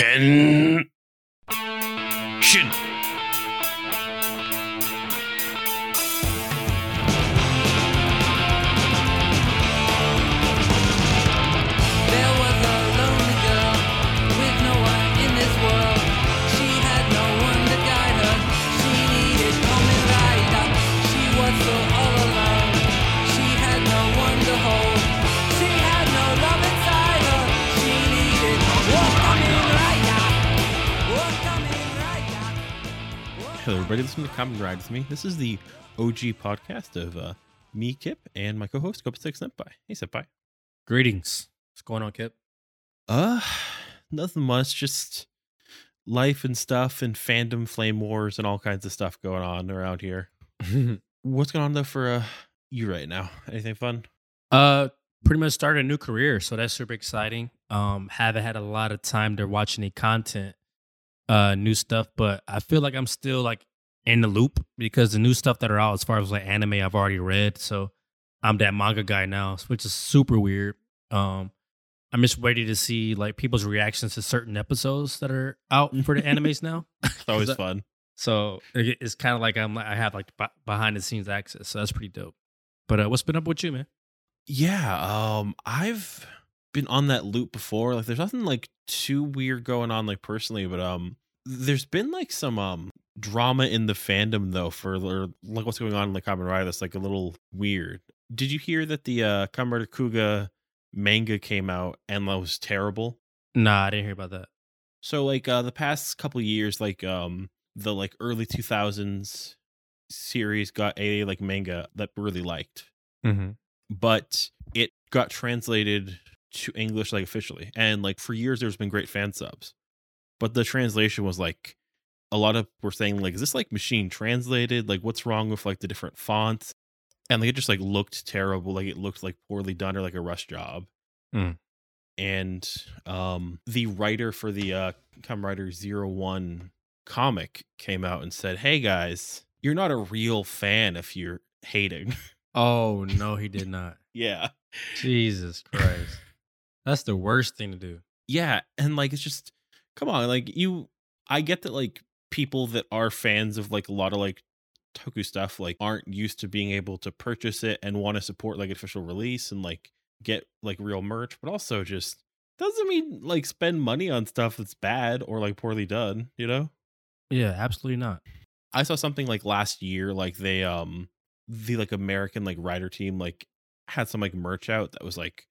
Hen. Shin. Hello, everybody. Listen to Come Ride with me. This is the OG podcast of uh, me, Kip, and my co-host, Kopastek Senpai. Hey, Senpai. Greetings. What's going on, Kip? Uh, nothing much. Just life and stuff, and fandom, flame wars, and all kinds of stuff going on around here. What's going on though for uh you right now? Anything fun? uh, pretty much started a new career, so that's super exciting. Um, haven't had a lot of time to watch any content, uh, new stuff, but I feel like I'm still like in the loop because the new stuff that are out as far as like anime I've already read, so I'm that manga guy now, which is super weird. Um, I'm just ready to see like people's reactions to certain episodes that are out for the animes now. It's always fun. So it's kind of like I'm like I have like behind the scenes access, so that's pretty dope. But uh, what's been up with you, man? Yeah, um, I've been on that loop before. Like, there's nothing like too weird going on, like personally, but um, there's been like some um drama in the fandom though for or, like what's going on in the Kamen Rider that's like a little weird. Did you hear that the uh Kamen Rider Kuuga manga came out and that was terrible? Nah, I didn't hear about that. So like uh the past couple years, like um the like early two thousands series got a like manga that really liked Mm-hmm. but it got translated to English like officially. And like for years there's been great fan subs. But the translation was like a lot of were saying like is this like machine translated? Like what's wrong with like the different fonts? And like it just like looked terrible, like it looked like poorly done or like a rush job. Mm. And um the writer for the uh Kamen Rider Zero One comic came out and said, Hey guys, you're not a real fan if you're hating. Oh no, he did not. yeah. Jesus Christ, that's the worst thing to do. yeah and like it's just come on like you i get that like people that are fans of like a lot of like toku stuff like aren't used to being able to purchase it and want to support like official release and like get like real merch but also just doesn't mean like spend money on stuff that's bad or like poorly done you know Yeah, absolutely not. i saw something like last year like they um the like american like rider team like had some like merch out that was like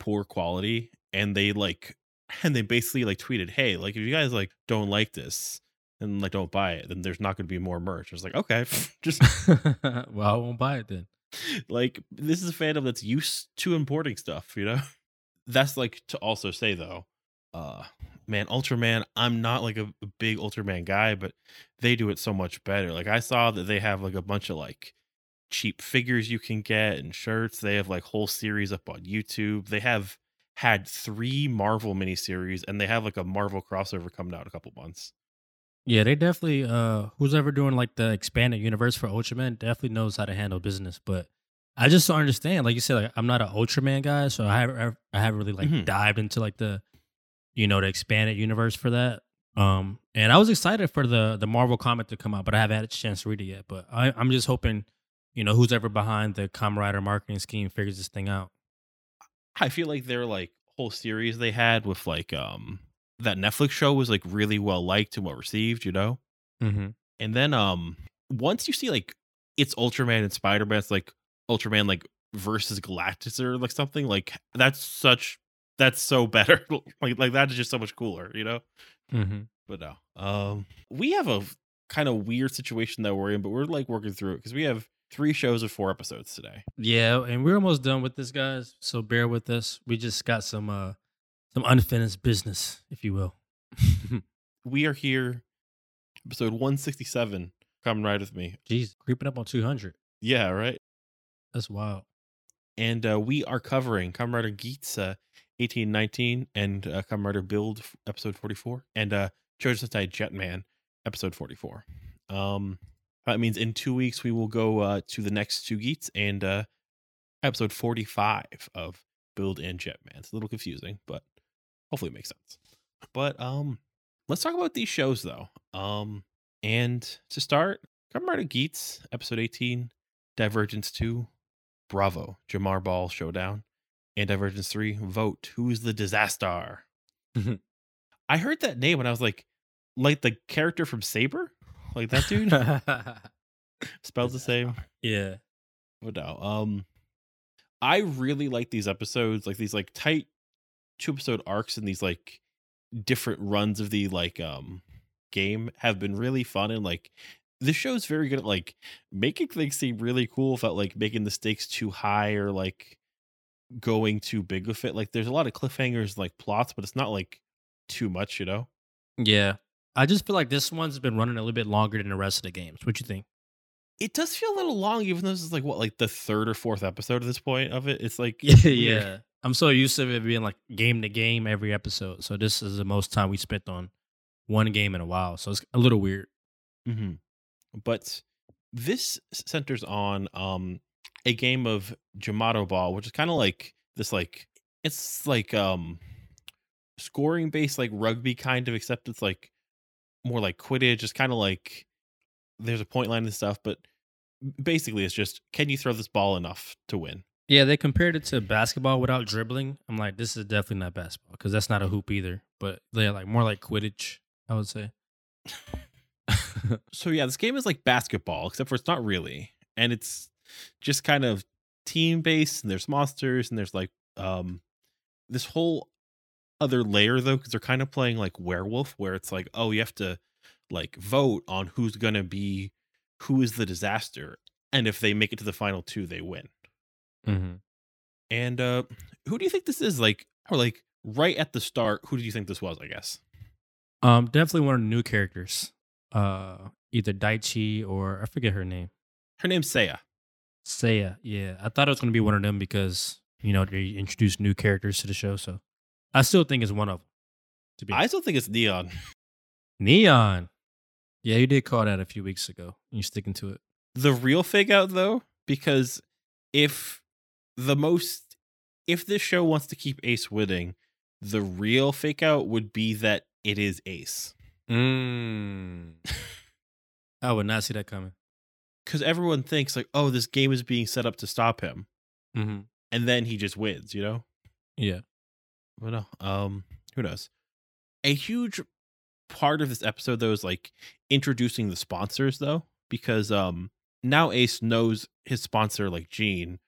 poor quality and they like and they basically like tweeted hey like if you guys like don't like this and like don't buy it then there's not going to be more merch. I was like okay just well, I won't buy it then. like this is a fandom that's used to importing stuff you know? That's like to also say though uh man ultraman i'm not like a, a big ultraman guy but they do it so much better. Like i saw that they have like a bunch of like cheap figures you can get and shirts they have like whole series up on youtube they have had three marvel miniseries and they have like a marvel crossover coming out in a couple months Yeah, they definitely. Uh, who's ever doing like the expanded universe for Ultraman definitely knows how to handle business. But I just don't understand. Like you said, like I'm not an Ultraman guy, so I haven't. I haven't really like Mhm. dived into like the, you know, the expanded universe for that. Um, and I was excited for the the Marvel comic to come out, but I haven't had a chance to read it yet. But I, I'm just hoping, you know, who's ever behind the Rider marketing scheme figures this thing out. I feel like their like whole series they had with like um that Netflix show was like really well liked and well received, you know? Mm-hmm. And then um once you see like it's Ultraman and Spider-Man, it's like Ultraman like versus Galactus or like something, like that's such that's so better. like like that is just so much cooler, you know? Mm-hmm. But no. Um we have a kind of weird situation that we're in, but we're like working through it because we have three shows of four episodes today. Yeah, and we're almost done with this, guys. So bear with us. We just got some uh some unfinished business, if you will. We are here, episode 167. Come ride with me. Jeez, creeping up on two hundred. Yeah, right. That's wild. and uh, we are covering Kamen Rider Geats uh, 1819 and uh, Rider Build episode 44 and uh, Chojin Sentai Jetman episode 44. Um, that means in two weeks we will go uh, to the next two Geats and uh, episode 45 of Build and Jetman. It's a little confusing, but hopefully it makes sense. But um, let's talk about these shows though. Um, and to start, Kamen Rider Geats, episode 18, Divergence 2, Bravo, Jamato Ball Showdown, and Divergence 3, Vote, Who's the Disaster? I heard that name and I was like, like the character from Saber? Like that dude? Spelled the same. yeah. But no, um, I really like these episodes, like these like tight two episode arcs and these like different runs of the like um game have been really fun and like this show's very good at like making things seem really cool without like making the stakes too high or like going too big with it. Like there's a lot of cliffhangers, like plots, but it's not like too much, you know. Yeah. I just feel like this one's been running a little bit longer than the rest of the games. What you think? It does feel a little long, even though this is like what, like the third or fourth episode at this point of it. It's like Yeah, yeah. I'm so used to it being like game to game every episode. So this is the most time we spent on one game in a while. So it's a little weird. Mm-hmm. But this centers on um a game of Jamato Ball, which is kind of like this like it's like um scoring based like rugby kind of, except it's like more like Quidditch. It's kind of like there's a point line and stuff, but basically it's just can you throw this ball enough to win? Yeah, they compared it to basketball without dribbling. I'm like, this is definitely not basketball because that's not a hoop either. But they're like more like Quidditch, I would say. So yeah, this game is like basketball, except for it's not really, and it's just kind of team based. And there's monsters, and there's like um this whole other layer though, because they're kind of playing like werewolf, where it's like, oh, you have to like vote on who's gonna be who is the disaster, and if they make it to the final two, they win. mm-hmm. And uh who do you think this is? Like, or like right at the start, who do you think this was? I guess. Um, definitely one of the new characters. Uh, either Daichi or I forget her name. Her name's Seiya. Seiya. Yeah, I thought it was gonna be one of them because you know they introduced new characters to the show. So I still think it's one of them. To be I still think it's Neon. Neon. Yeah, you did call that a few weeks ago. You're sticking to it. the real fake out though because if the most if this show wants to keep ace winning the real fake out would be that it is ace Mm. I would not see that coming. because everyone thinks like oh this game is being set up to stop him Mm-hmm. and then he just wins you know Yeah. But no um who knows a huge part of this episode though is like introducing the sponsors though because um now ace knows his sponsor like gene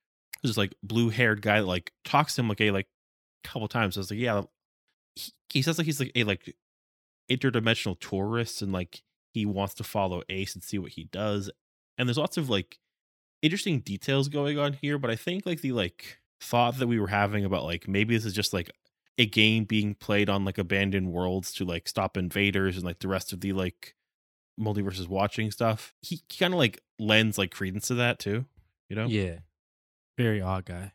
this like blue haired guy that like talks to him like a like couple times. I was like, yeah, he, he sounds like he's like a like interdimensional tourist and like he wants to follow Ace and see what he does. And there's lots of like interesting details going on here, but I think like the like thought that we were having about like maybe this is just like a game being played on like abandoned worlds to like stop invaders and like the rest of the like multiverses watching stuff. He, he kind of like lends like credence to that too, you know? Yeah. Very odd guy.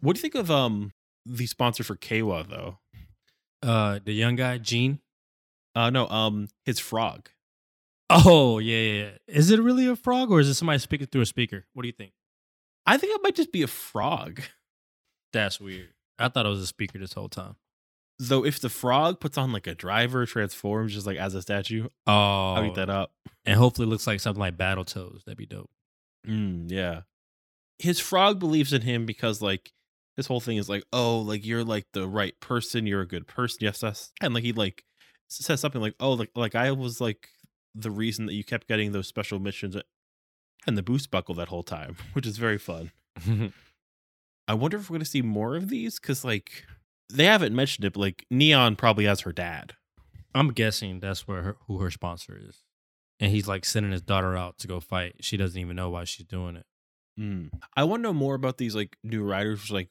What do you think of um the sponsor for Keiwa though? Uh, the young guy, Gene. Uh no, um his frog. Oh yeah, yeah, yeah. Is it really a frog or is it somebody speaking through a speaker? What do you think? I think it might just be a frog. That's weird. I thought it was a speaker this whole time. Though if the frog puts on like a driver, transforms just like as a statue, Oh, I'll eat that up. and hopefully looks like something like Battletoads. That'd be dope. Mm, yeah. His frog believes in him because like his whole thing is like, oh, like you're like the right person, you're a good person. Yes, yes. And like he like says something like, oh, like like I was like the reason that you kept getting those special missions and the boost buckle that whole time, which is very fun. I wonder if we're gonna see more of these because like they haven't mentioned it, but like Neon probably has her dad. I'm guessing that's where her, who her sponsor is, and he's like sending his daughter out to go fight. She doesn't even know why she's doing it. Mm. I want to know more about these like new riders. which, Like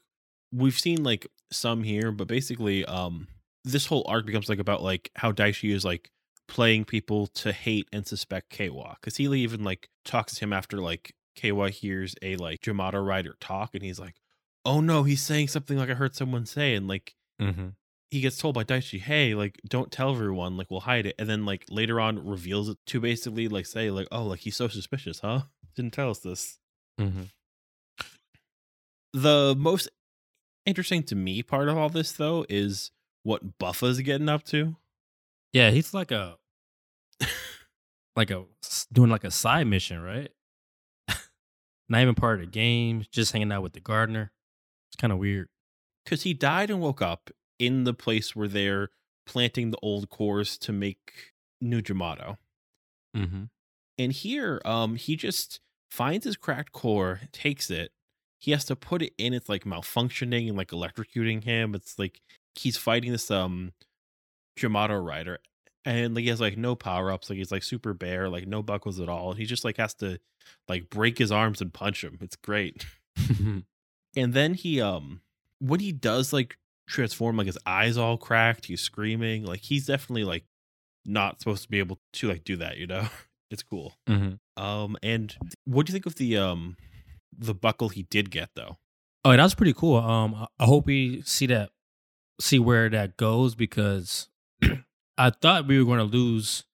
we've seen like some here, but basically, um, this whole arc becomes like about like how Daichi is like playing people to hate and suspect Keiwa because he even like talks to him after like Keiwa hears a like Jamato rider talk, and he's like, "Oh no, he's saying something like I heard someone say," and like Mm-hmm. he gets told by Daichi, "Hey, like don't tell everyone, like we'll hide it." And then like later on reveals it to basically like say like, "Oh, like he's so suspicious, huh? Didn't tell us this." Mm-hmm. The most interesting to me part of all this though is what Buffa's getting up to. Yeah, he's like a like a doing like a side mission, right? Not even part of the game, just hanging out with the gardener. It's kind of weird. because he died and woke up in the place where they're planting the old cores to make new Jamato. Mm-hmm. And here, um, he just finds his cracked core, takes it. He has to put it in. It's like malfunctioning and like electrocuting him. It's like he's fighting this um Jamato rider, and like he has like no power ups. Like he's like super bare, like no buckles at all. He just like has to like break his arms and punch him. It's great. and then he um when he does like transform like his eyes all cracked he's screaming like he's definitely like not supposed to be able to like do that you know it's cool mm-hmm. um and what do you think of the um the buckle he did get though Oh, that was pretty cool. Um, I- I hope we see that, see where that goes because I thought we were going to lose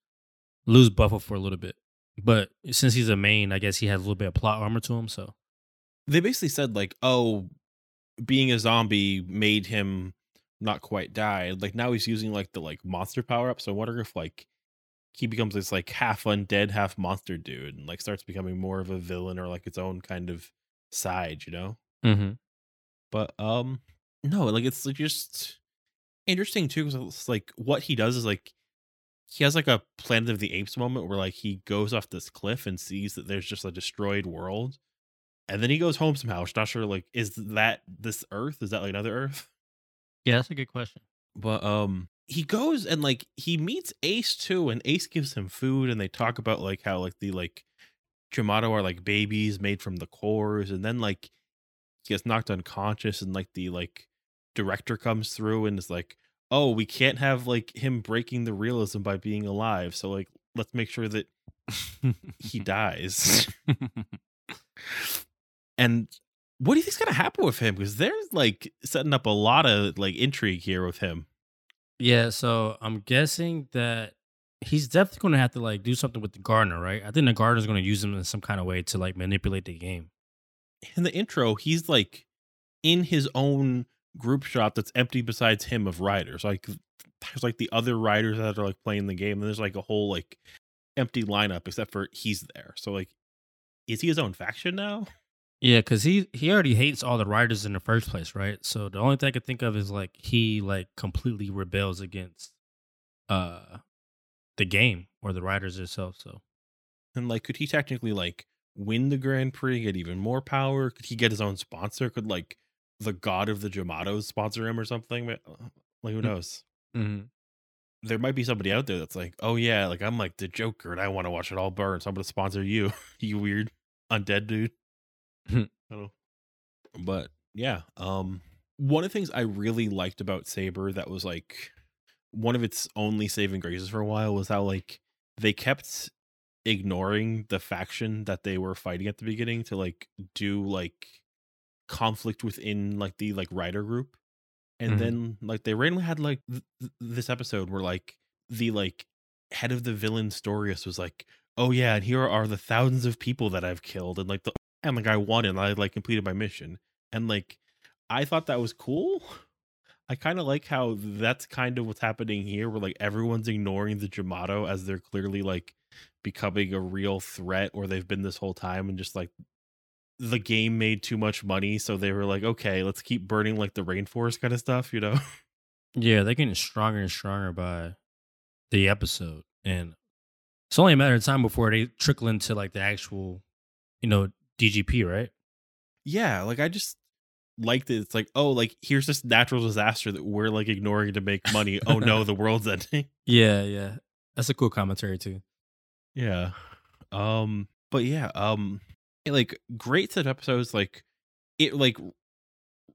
lose Buffalo for a little bit, but since he's a main, I guess he has a little bit of plot armor to him. So they basically said like oh being a zombie made him not quite die. Like now he's using like the like monster power up so i wonder if like he becomes this like half undead half monster dude and like starts becoming more of a villain or like its own kind of side you know? Mm-hmm. but um no like it's like just interesting too because it's like what he does is like he has like a planet of the apes moment where like he goes off this cliff and sees that there's just a destroyed world and then he goes home somehow It's not sure like is that this earth? Is that like another earth? Yeah, that's a good question. but um he goes and like he meets ace too and ace gives him food and they talk about like how like the like Jamato are like babies made from the cores and then like he gets knocked unconscious and like the like director comes through and is like oh we can't have like him breaking the realism by being alive so like let's make sure that he dies and what do you think's gonna happen with him because they're like setting up a lot of like intrigue here with him yeah, so I'm guessing that he's definitely going to have to like do something with the gardener, right? I think the gardener's going to use him in some kind of way to like manipulate the game. in the intro, he's like in his own group shot that's empty besides him of riders. Like there's like the other riders that are like playing the game, and there's like a whole like empty lineup except for he's there. So like is he his own faction now? Yeah, because he he already hates all the riders in the first place, right? So the only thing I could think of is like he like completely rebels against uh the game or the riders itself. So And like could he technically like win the Grand Prix, get even more power? Could he get his own sponsor? Could like the god of the Jamatos sponsor him or something? Like who Mm. knows? mm-hmm. there might be somebody out there that's like, oh yeah, like I'm like the Joker and I want to watch it all burn, so I'm gonna sponsor you, you weird undead dude. I don't know. But yeah, um, one of the things I really liked about Saber that was like one of its only saving graces for a while was how like they kept ignoring the faction that they were fighting at the beginning to like do like conflict within like the like rider group and Mhm. then like they randomly had like th- this episode where like the like head of the villain Storious was like oh yeah and here are the thousands of people that i've killed and like the and like i won and i like completed my mission and like i thought that was cool. I kind of like how that's kind of what's happening here where like everyone's ignoring the jamato as they're clearly like becoming a real threat or they've been this whole time and just like the game made too much money so they were like okay let's keep burning like the rainforest kind of stuff you know? Yeah, they're getting stronger and stronger by the episode, and it's only a matter of time before they trickle into like the actual, you know, DGP, right? yeah like i just liked it. It's like oh like here's this natural disaster that we're like ignoring to make money. Oh no the world's ending. Yeah, yeah, that's a cool commentary too. yeah. Um but yeah um it, like great set of episodes like it like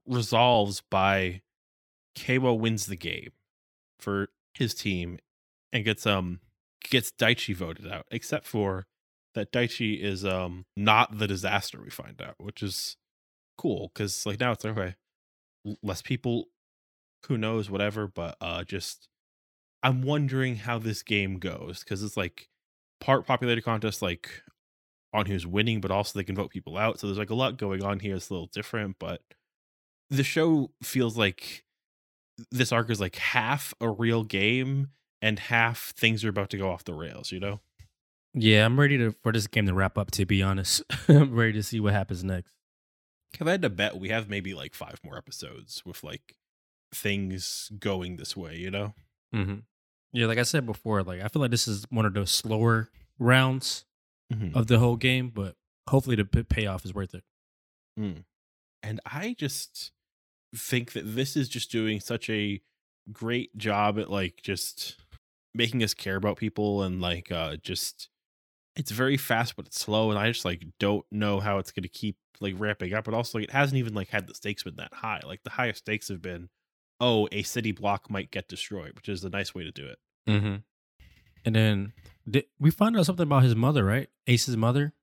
resolves by Keiwa wins the game for his team and gets um gets Daichi voted out except for that Daichi is um not the disaster we find out which is cool cuz like now it's like okay less people who knows whatever but uh just I'm wondering how this game goes cuz it's like part popularity contest like on who's winning but also they can vote people out so there's like a lot going on here it's a little different but the show feels like this arc is like half a real game and half things are about to go off the rails. You know. Yeah, I'm ready to for this game to wrap up. To be honest, I'm ready to see what happens next. If I had to bet, we have maybe like five more episodes with like things going this way. You know. Mm-hmm. Yeah, like I said before, like I feel like this is one of those slower rounds Mhm. of the whole game, but hopefully the payoff is worth it. And I just think that this is just doing such a great job at like just making us care about people and like uh just it's very fast but it's slow and I just like don't know how it's going to keep like ramping up but also like it hasn't even like had the stakes been that high. Like the highest stakes have been oh, a city block might get destroyed, which is a nice way to do it. Mm-hmm. And then did, we found out something about his mother, right? Ace's mother.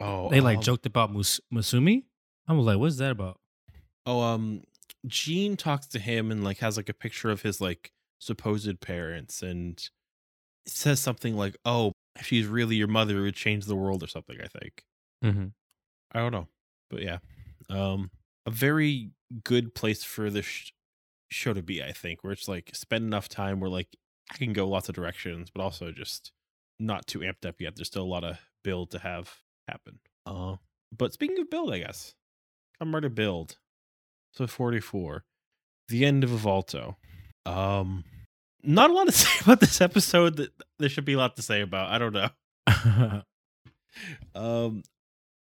Oh, They like um, joked about Mus- Masumi. I was like, what's that about? Oh, um, Gene talks to him and like has like a picture of his like supposed parents, and says something like, "Oh, if she's really your mother, it would change the world" or something. I think Mm-hmm. I don't know, but yeah, um, a very good place for this sh- show to be. I think where it's like spend enough time where like I can go lots of directions, but also just not too amped up yet. There's still a lot of build to have happen. Uh, but speaking of build, I guess I'm ready to build. So 44, the end of a Evolto. Um, not a lot to say about this episode. That there should be a lot to say about. I don't know. Um,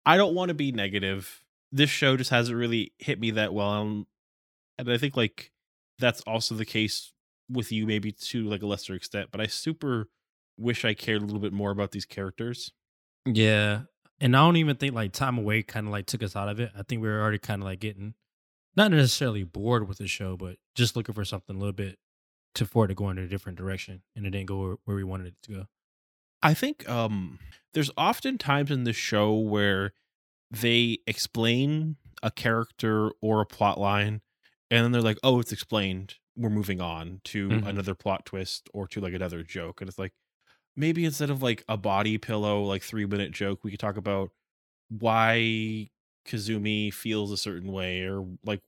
I don't want to be negative. This show just hasn't really hit me that well, um, and I think like that's also the case with you, maybe to like a lesser extent. But I super wish I cared a little bit more about these characters. yeah, and I don't even think like time away kind of like took us out of it. I think we were already kind of like getting not necessarily bored with the show, but just looking for something a little bit to for it to go in a different direction, and it didn't go where, we wanted it to go. I think um there's often times in this show where they explain a character or a plot line and then they're like, "Oh, it's explained. We're moving on to Mhm. another plot twist or to like another joke." And it's like maybe instead of like a body pillow like 3-minute joke, we could talk about why Kazumi feels a certain way or like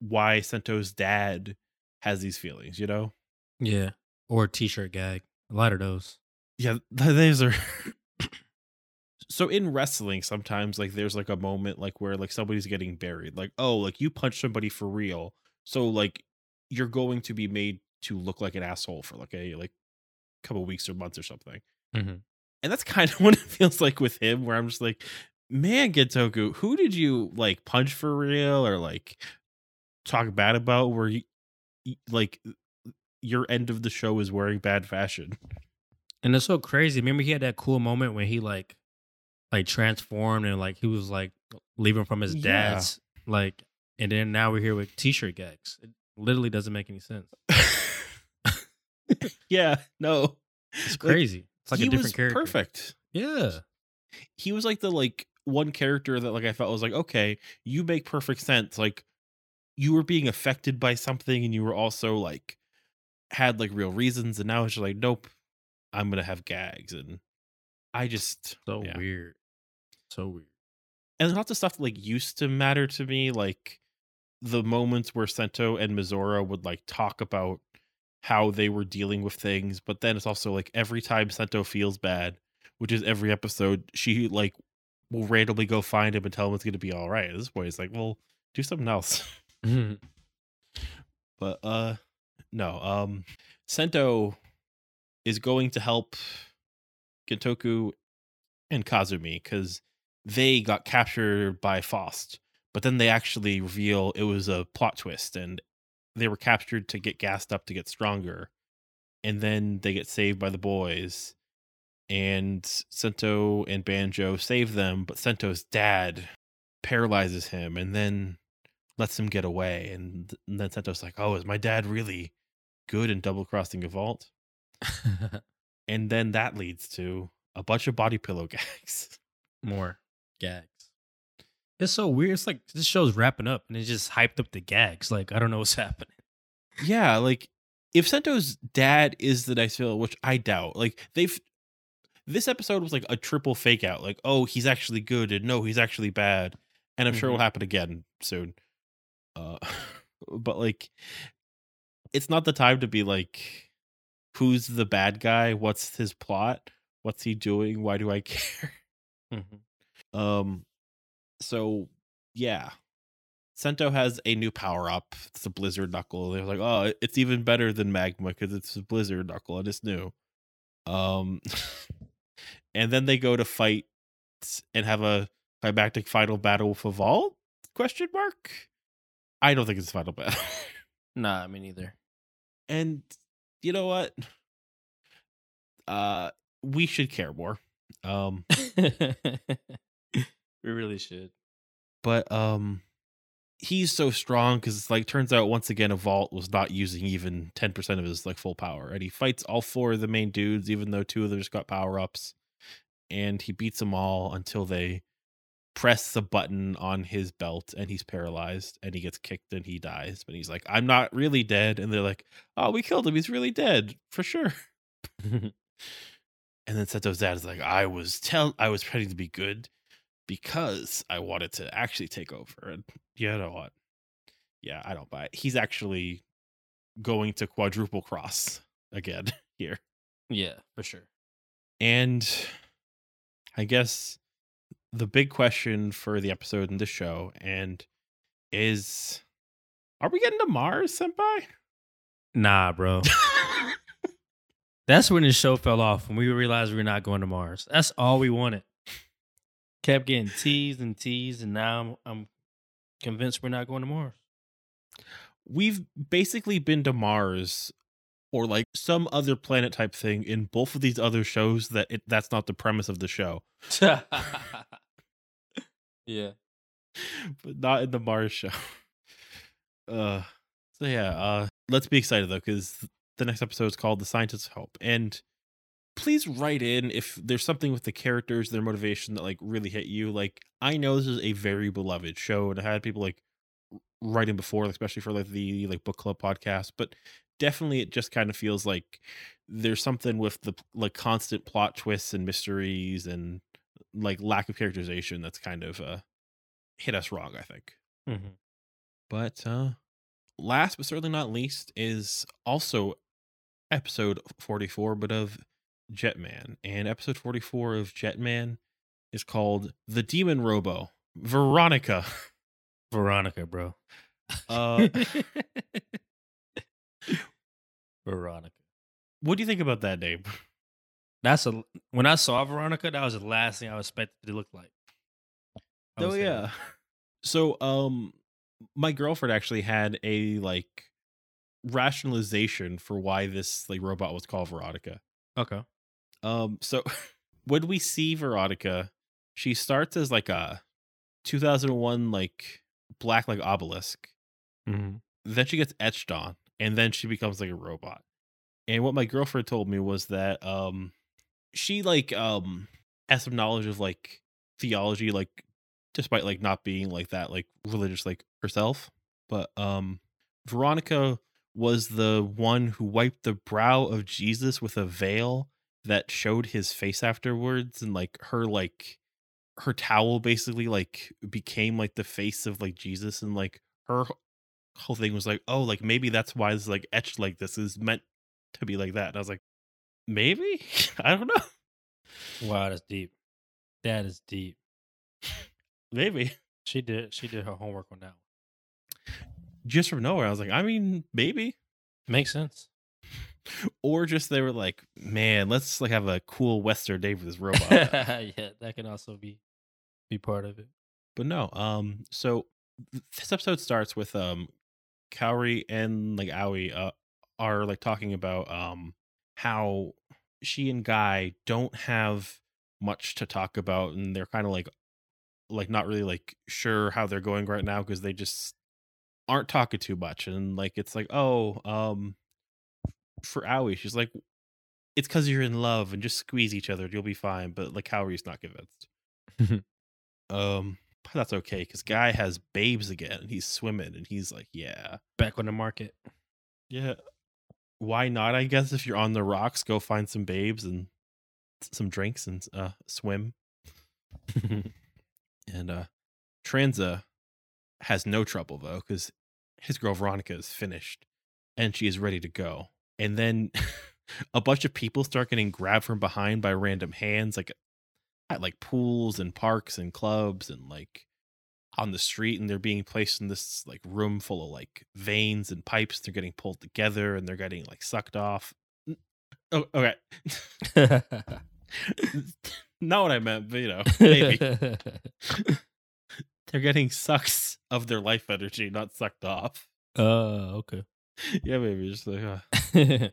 why Sento's dad has these feelings, you know? Yeah, or a t-shirt gag. A lot of those. Yeah, th- those are. so in wrestling, sometimes like there's like a moment like where like somebody's getting buried, like oh, like you punch somebody for real, so like you're going to be made to look like an asshole for like a like couple weeks or months or something, Mhm. and that's kind of what it feels like with him, where I'm just like, man, Gentoku, who did you like punch for real or like talk bad about? Where you like uh, your end of the show is wearing bad fashion. And it's so crazy. Remember, he had that cool moment when he like, like transformed and like he was like leaving from his Yeah. dad's like, and then now we're here with t-shirt gags. It literally doesn't make any sense. yeah, no. It's Like, crazy. it's like a different was character. perfect. Yeah. He was like the like one character that like I felt was like, okay, you make perfect sense. Like you were being affected by something and you were also like had like real reasons and now it's just like, nope, I'm gonna have gags and I just So yeah. weird. So weird. and lots of stuff like used to matter to me, like the moments where Sento and Misora would like talk about how they were dealing with things, but then it's also like every time Sento feels bad, which is every episode, she like will randomly go find him and tell him it's gonna be all right. At this point, it's like, well, do something else. but uh no, um Sento is going to help Gentoku and Kazumi because they got captured by Faust, but then they actually reveal it was a plot twist and they were captured to get gassed up to get stronger. And then they get saved by the boys. And Sento and Banjo save them, but Sento's dad paralyzes him and then lets him get away. And, and then Sento's like, Oh, is my dad really good in double crossing Evolto? And then that leads to a bunch of body pillow gags. More gags. It's so weird. It's like this show's wrapping up and it just hyped up the gags. Like I don't know what's happening. Yeah, like if Sento's dad is the nice villain, which I doubt, like they've this episode was like a triple fake out. Like, oh, he's actually good, and no, he's actually bad, and I'm sure Mhm. it'll happen again soon. Uh, but like, it's not the time to be like who's the bad guy? What's his plot? What's he doing? Why do I care? Mhm. Um, so yeah, Sento has a new power up. It's a Blizzard Knuckle. They're like, oh, it's even better than Magma because it's a Blizzard Knuckle and it's new. Um, and then they go to fight and have a climactic final battle with Evolve? Question mark. I don't think it's final battle. Nah, me neither. and you know what? Uh, we should care more. Um, we really should. but um he's so strong because it's like turns out once again Evolto was not using even 10% of his like full power and he fights all four of the main dudes even though two of them just got power ups and he beats them all until they press the button on his belt and he's paralyzed and he gets kicked and he dies but he's like i'm not really dead and they're like oh we killed him he's really dead for sure and then Sento's dad is like, I was tell I was pretending to be good because I wanted to actually take over. And you know what? Yeah, I don't buy it. He's actually going to quadruple cross again here. yeah, for sure. And I guess the big question for the episode in this show and is are we getting to Mars, Senpai? Nah, bro. That's when the show fell off when we realized we are not going to Mars. That's all we wanted. Kept getting teased and teased, and now I'm, I'm convinced we're not going to Mars. we've basically been to Mars or like some other planet type thing in both of these other shows that it, that's not the premise of the show, yeah. but not in the Mars show. Uh, so yeah, uh, let's be excited though because the next episode is called "The Scientist's Hope," and please write in if there's something with the characters, their motivation that like really hit you. Like I know this is a very beloved show, and I had people like writing before, especially for like the like book club podcast, but definitely it just kind of feels like there's something with the like constant plot twists and mysteries and like lack of characterization that's kind of uh hit us wrong, I think. hmm But uh last but certainly not least is also episode 44 but of Jetman. And episode 44 of Jetman is called The Demon Robo. Veronica. Veronica, bro. Uh Veronica. what do you think about that name? That's a when I saw Veronica, that was the last thing I expected to look like. I Oh yeah. So um my girlfriend actually had a like rationalization for why this like robot was called Veronica. Okay. Um so when we see Veronica, she starts as like a 2001 like black like obelisk. Mm-hmm. Then she gets etched on and then she becomes like a robot. And what my girlfriend told me was that um she like um has some knowledge of like theology like despite like not being like that like religious like herself. But um veronica was the one who wiped the brow of jesus with a veil that showed his face afterwards and like her like her towel basically like became like the face of like jesus and like her whole thing was like oh like maybe that's why it's like etched like this. Is meant to be like that. And i was like maybe i don't know Wow, that's deep. That is deep. maybe She did. She did her homework on that one. just from nowhere i was like i mean maybe Makes sense. or just they were like man let's like have a cool western day with this robot yeah, that can also be be part of it. but no um so this episode starts with um Kaori and like Aoi uh are like talking about um how she and Gai don't have much to talk about and they're kind of like like not really like sure how they're going right now because they just aren't talking too much and like it's like oh um for Aoi she's like it's because you're in love and just squeeze each other you'll be fine but like Kaori's not convinced. Um but that's okay because Gai has babes again and he's swimming and he's like yeah. Back on the market. yeah why not i guess if you're on the rocks go find some babes and some drinks and uh swim. And uh tranza has no trouble though because his girl veronica is finished and she is ready to go. And then a bunch of people start getting grabbed from behind by random hands, like at like pools and parks and clubs and like on the street, and they're being placed in this like room full of like veins and pipes. They're getting pulled together and they're getting like sucked off. Oh, okay. Not what I meant, but you know, maybe they're getting sucks of their life energy, not sucked off. uh, okay. Yeah, maybe just like uh,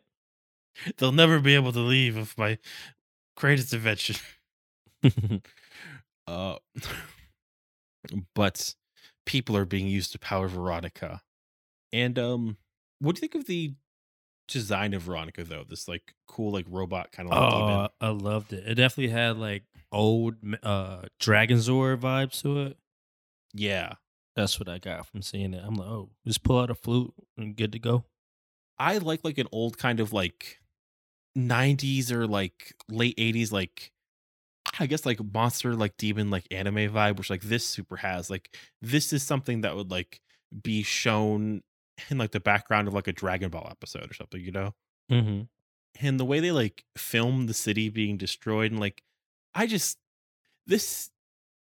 they'll never be able to leave of my greatest invention. Uh, but people are being used to power Veronica. And um, what do you think of the design of Veronica though? This like cool like robot kind of like demon. oh, I loved it. It definitely had like old uh Dragonzord vibes to it. Yeah, That's what I got from seeing it. I'm like, oh, just pull out a flute and good to go. I like like an old kind of like 90s or like late 80s like I guess like monster like demon like anime vibe which like this super has like this is something that would like be shown in like the background of like a Dragon Ball episode or something you know Mm-hmm. and the way they like film the city being destroyed and like I just this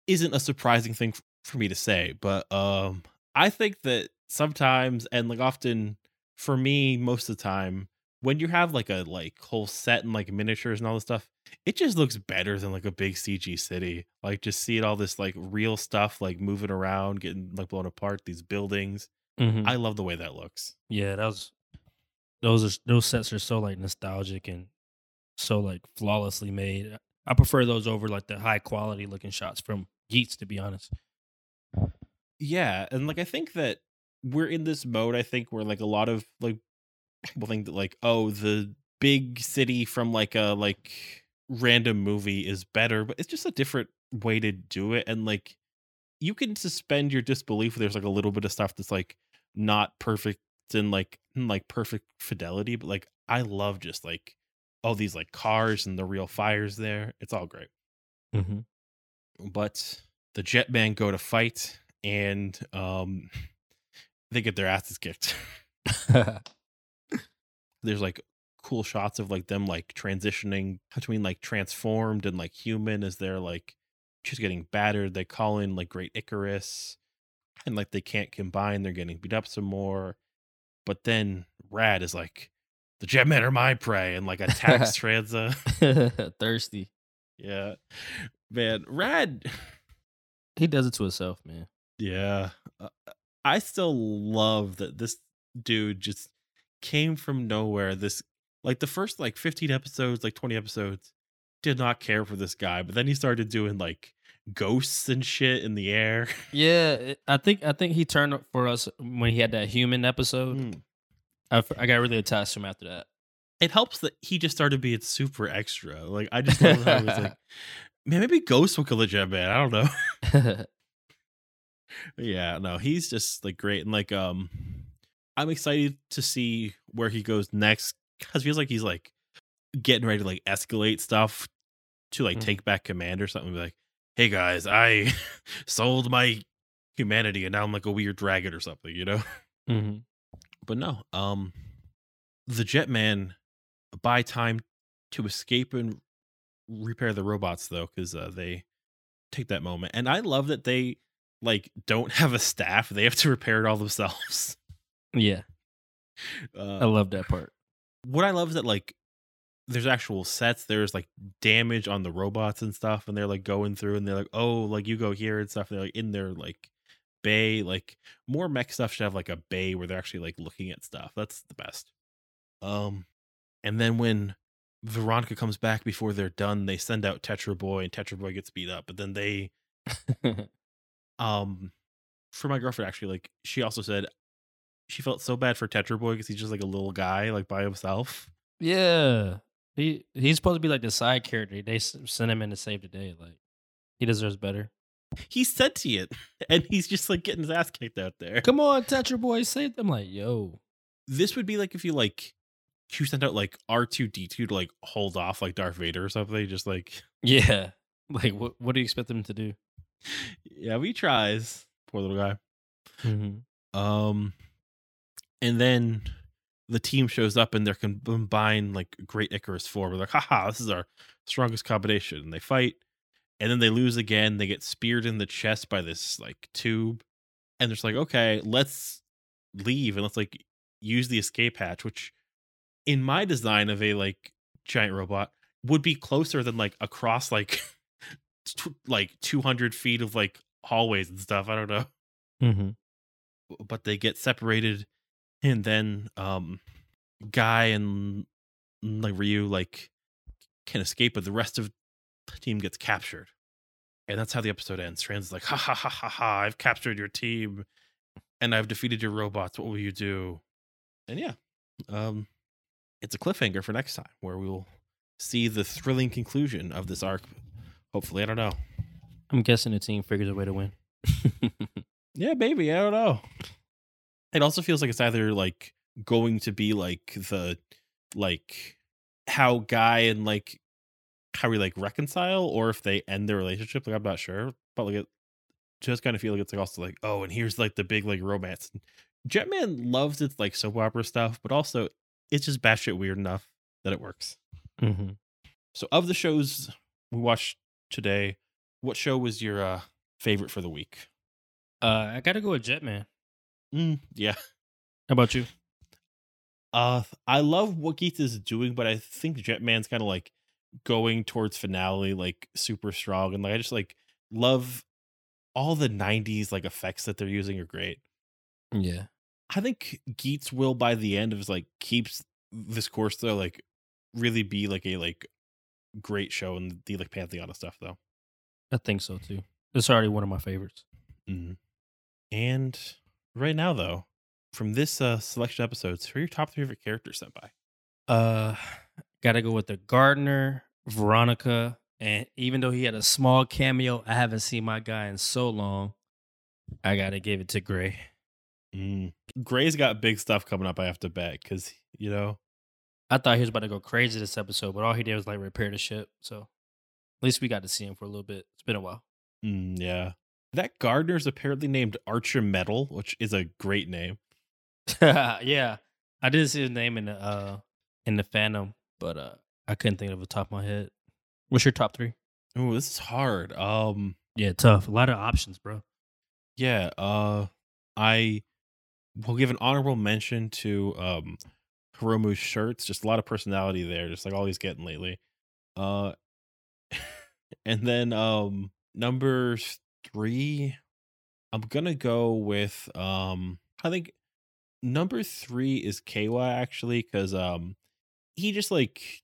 isn't a surprising thing for me to say but um I think that sometimes and like often for me most of the time when you have like a like whole set and like miniatures and all this stuff it just looks better than like a big cg city like just seeing all this like real stuff like moving around getting like blown apart these buildings Mm-hmm. i love the way that looks yeah, that was those are those sets are so like nostalgic and so like flawlessly made. I prefer those over like the high quality looking shots from Geats, to be honest. yeah and like i think that we're in this mode i think where like a lot of like people think that like oh the big city from like a like random movie is better but it's just a different way to do it and like you can suspend your disbelief there's like a little bit of stuff that's like not perfect in like in, like perfect fidelity but like i love just like all these like cars and the real fires there it's all great Mm-hmm. but the Jetman go to fight and um they get their asses kicked. There's like cool shots of like them like transitioning between like transformed and like human as they're like just getting battered. They call in like Great Icarus and like they can't combine, they're getting beat up some more. But then Rad is like, the Jetmen are my prey and like attacks Tranza. Thirsty. Yeah. Man, Rad He does it to himself, man. Yeah. Uh, I still love that this dude just came from nowhere. This, like, the first, like, 15 episodes, like, 20 episodes, did not care for this guy. But then he started doing, like, ghosts and shit in the air. Yeah, I think I think he turned up for us when he had that human episode. Mm. I, I got really attached to him after that. It helps that he just started being super extra. Like, I just love how he was like, man, maybe Ghost will kill the jet man. I don't know. yeah no he's just like great and like um i'm excited to see where he goes next because feels like he's like getting ready to like escalate stuff to like Mhm. take back command or something be like hey guys i sold my humanity and now i'm like a weird dragon or something you know hmm but no um the jetman buy time to escape and repair the robots though because uh, they take that moment and i love that they like don't have a staff they have to repair it all themselves Yeah, I uh, love that part. What i love is that like there's actual sets there's like damage on the robots and stuff and they're like going through and they're like oh like you go here and stuff they're like in their like bay like more mech stuff should have like a bay where they're actually like looking at stuff that's the best. Um and then when veronica comes back before they're done they send out tetra boy and tetra boy gets beat up but then they um for my girlfriend actually like she also said she felt so bad for tetra boy because he's just like a little guy like by himself yeah, he he's supposed to be like the side character. They sent him in to save the day. Like he deserves better. he's sentient and he's just like getting his ass kicked out there. Come on, Tetra Boy, save them. Like yo, This would be like if you like you sent out like R two D two to like hold off like Darth Vader or something. Just like yeah. Like what what do you expect them to do? yeah, he tries. Poor little guy. Mm-hmm. Um, and then the team shows up and they're combined like Great Icarus form. We're like, haha, this is our strongest combination. And they fight, and then they lose again. They get speared in the chest by this like tube, and they're just like, okay, let's leave and let's like use the escape hatch, which in my design of a like giant robot would be closer than like across like tw- like 200 feet of like hallways and stuff. I don't know Mm-hmm. but they get separated and then um Gai and mm, like ryu like can escape but the rest of the team gets captured. And that's how the episode ends. Tranza is like ha ha ha ha ha i've captured your team and i've defeated your robots. What will you do? And yeah um it's a cliffhanger for next time where we will see the thrilling conclusion of this arc. Hopefully i don't know. I'm guessing the team figures a way to win. Yeah, baby I don't know. It also feels like it's either like going to be like the like how Gai and like how we like reconcile or if they end their relationship. Like I'm not sure. But like it just kind of feel like it's like also like, oh, and here's like the big like romance. Jetman loves its like soap opera stuff, but also it's just batshit weird enough that it works. mm-hmm. So of the shows we watched today, what show was your uh favorite for the week? Uh, I gotta go with Jetman. Mm, yeah. How about you? Uh, I love what Geats is doing, but I think Jetman's kind of like going towards finale, like super strong, and like I just like love all the '90s like effects that they're using are great. Yeah. I think Geats will by the end of like keeps this course though, like really be like a like great show in the like pantheon of stuff though. I think so too. It's already one of my favorites. Mhm. And right now though, from this uh selection of episodes, who are your top three favorite characters Senpai? Uh, gotta go with the gardener, Veronica, and even though he had a small cameo, I haven't seen my guy in so long. I gotta give it to Gray. Mm. Gray's got big stuff coming up. I have to bet because you know I thought he was about to go crazy this episode, but all he did was like repair the ship. So at least we got to see him for a little bit. It's been a while. Mm, yeah. That gardener's apparently named Archer Metal, which is a great name. yeah, I didn't see his name in the uh in the Phantom, but uh I couldn't think of the top of my head. What's your top three? Oh, this is hard. Um, Yeah, tough. A lot of options, bro. yeah. Uh, I will give an honorable mention to um Hiromu's shirts. Just a lot of personality there, just like all he's getting lately. Uh, and then um number three, I'm gonna go with um I think number three is KY actually because um he just like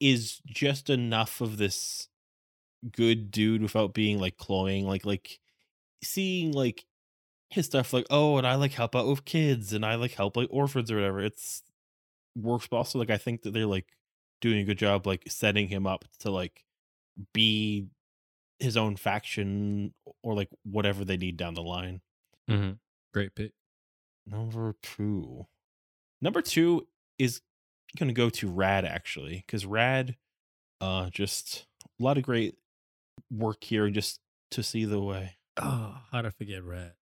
is just enough of this good dude without being like cloying like like seeing like his stuff like oh and I like help out with kids and I like help like orphans or whatever. It's works but also like I think that they're like doing a good job like setting him up to like be his own faction or like whatever they need down the line Mm-hmm. Great pick. Number two. Number two is gonna go to Rad actually, because Rad, uh, just a lot of great work here, just to see the way. Oh, how'd I forget Rad?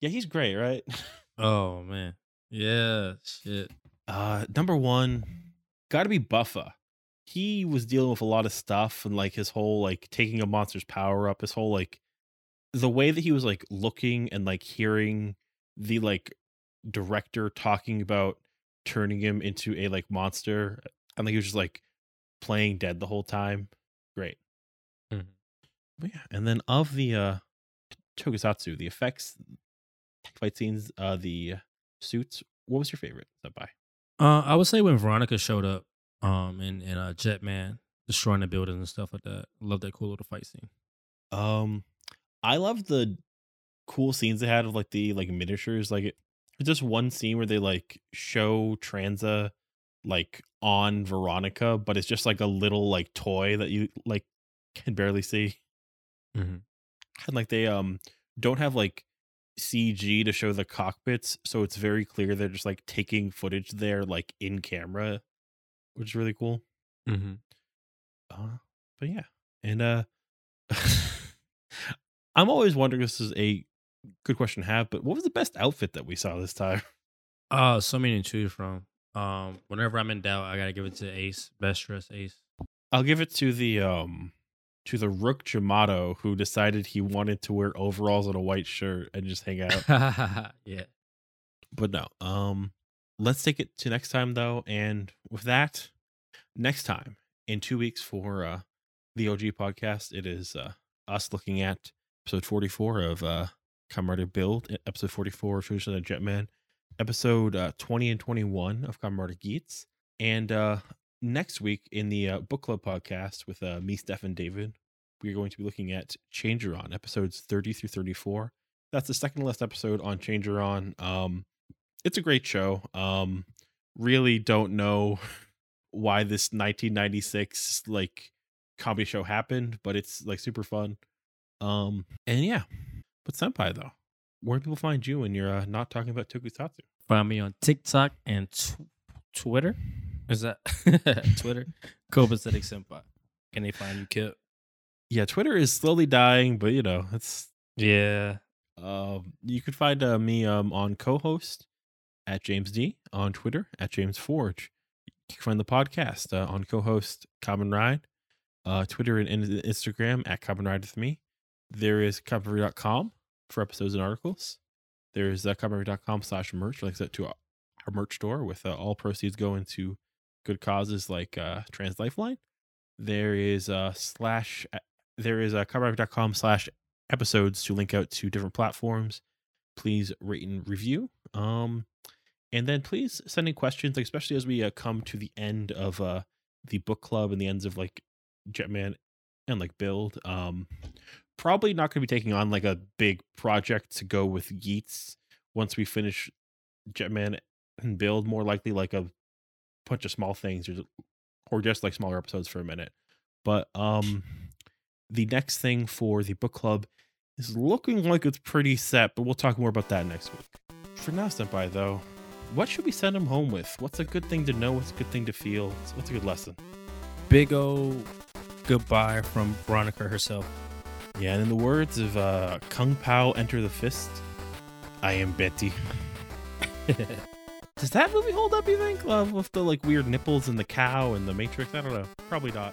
Yeah, he's great, right? Oh man. Yeah, shit. Uh, number one, got to be Buffa. He was dealing with a lot of stuff and like his whole like taking a monster's power up, his whole like the way that he was like looking and like hearing the like director talking about turning him into a like monster. I think he was just like playing dead the whole time. Great. Mhm. But yeah, and then of the uh Tokusatsu, the effects, fight scenes, uh the suits, what was your favorite? That by? Uh, I would say when Veronica showed up, um, and and uh, Jetman destroying the buildings and stuff like that. Love that cool little fight scene. Um, I love the cool scenes they had of like the like miniatures. Like it, just one scene where they like show Tranza like on Veronica, but it's just like a little like toy that you like can barely see. Mm-hmm. And like they um don't have like CG to show the cockpits, so it's very clear they're just like taking footage there like in camera, which is really cool. Mm-hmm. Uh, but yeah, and uh, I'm always wondering. This is a good question to have, but what was the best outfit that we saw this time? Oh, so many to choose from. Um, whenever I'm in doubt, I gotta give it to Ace. Best dress Ace. I'll give it to the um to the Rook Jamato who decided he wanted to wear overalls and a white shirt and just hang out. yeah. but no. Um let's take it to next time though. And with that, next time in two weeks for uh the OG podcast, it is uh us looking at episode 44 of uh Kamen Rider Build, episode 44 of Tradition of the Jetman, episode uh, 20 and 21 of Kamen Rider Geats. And uh next week in the uh, book club podcast with uh, me, Steph, and David, we're going to be looking at Changeron episodes 30 through 34. That's the second last episode on Changeron. Um, it's a great show. Um, really don't know why this 1996 like comedy show happened, but it's like super fun. Um, and yeah, but Senpai though, where do people find you when you're uh, not talking about Tokusatsu? Find me on TikTok and tw- Twitter. Is that Twitter? Copacetic Senpai. Can they find you, Kip? Yeah, Twitter is slowly dying, but you know it's Yeah. Um, you could find uh, me um on co-host at James D on Twitter at James Forge. You can find the podcast uh, on co-host Come Ride, uh, Twitter and, Instagram at Come Ride with me. There is commonride.com for episodes and articles. There's uh, commonride.com slash merch, I said, to our, merch store with uh, all proceeds going to good causes like uh, Trans Lifeline. There is uh, slash there is uh, commonride.com slash episodes to link out to different platforms. Please rate and review. Um, and then please send in questions, especially as we uh, come to the end of uh the book club and the ends of like Jetman and like Build. Um, probably not going to be taking on like a big project to go with Geats once we finish Jetman and Build. More likely like a bunch of small things, or, or just like smaller episodes for a minute. But um, the next thing for the book club is looking like it's pretty set, but we'll talk more about that next week. For now, Senpai, though, what should we send him home with? What's a good thing to know? What's a good thing to feel? What's- What's a good lesson? Big O goodbye from Veronica herself. Yeah, and in the words of uh, Kung Pow Enter the Fist, I am Betty. Does that movie hold up, you think? Love with the like weird nipples and the cow and the Matrix? I don't know. Probably not.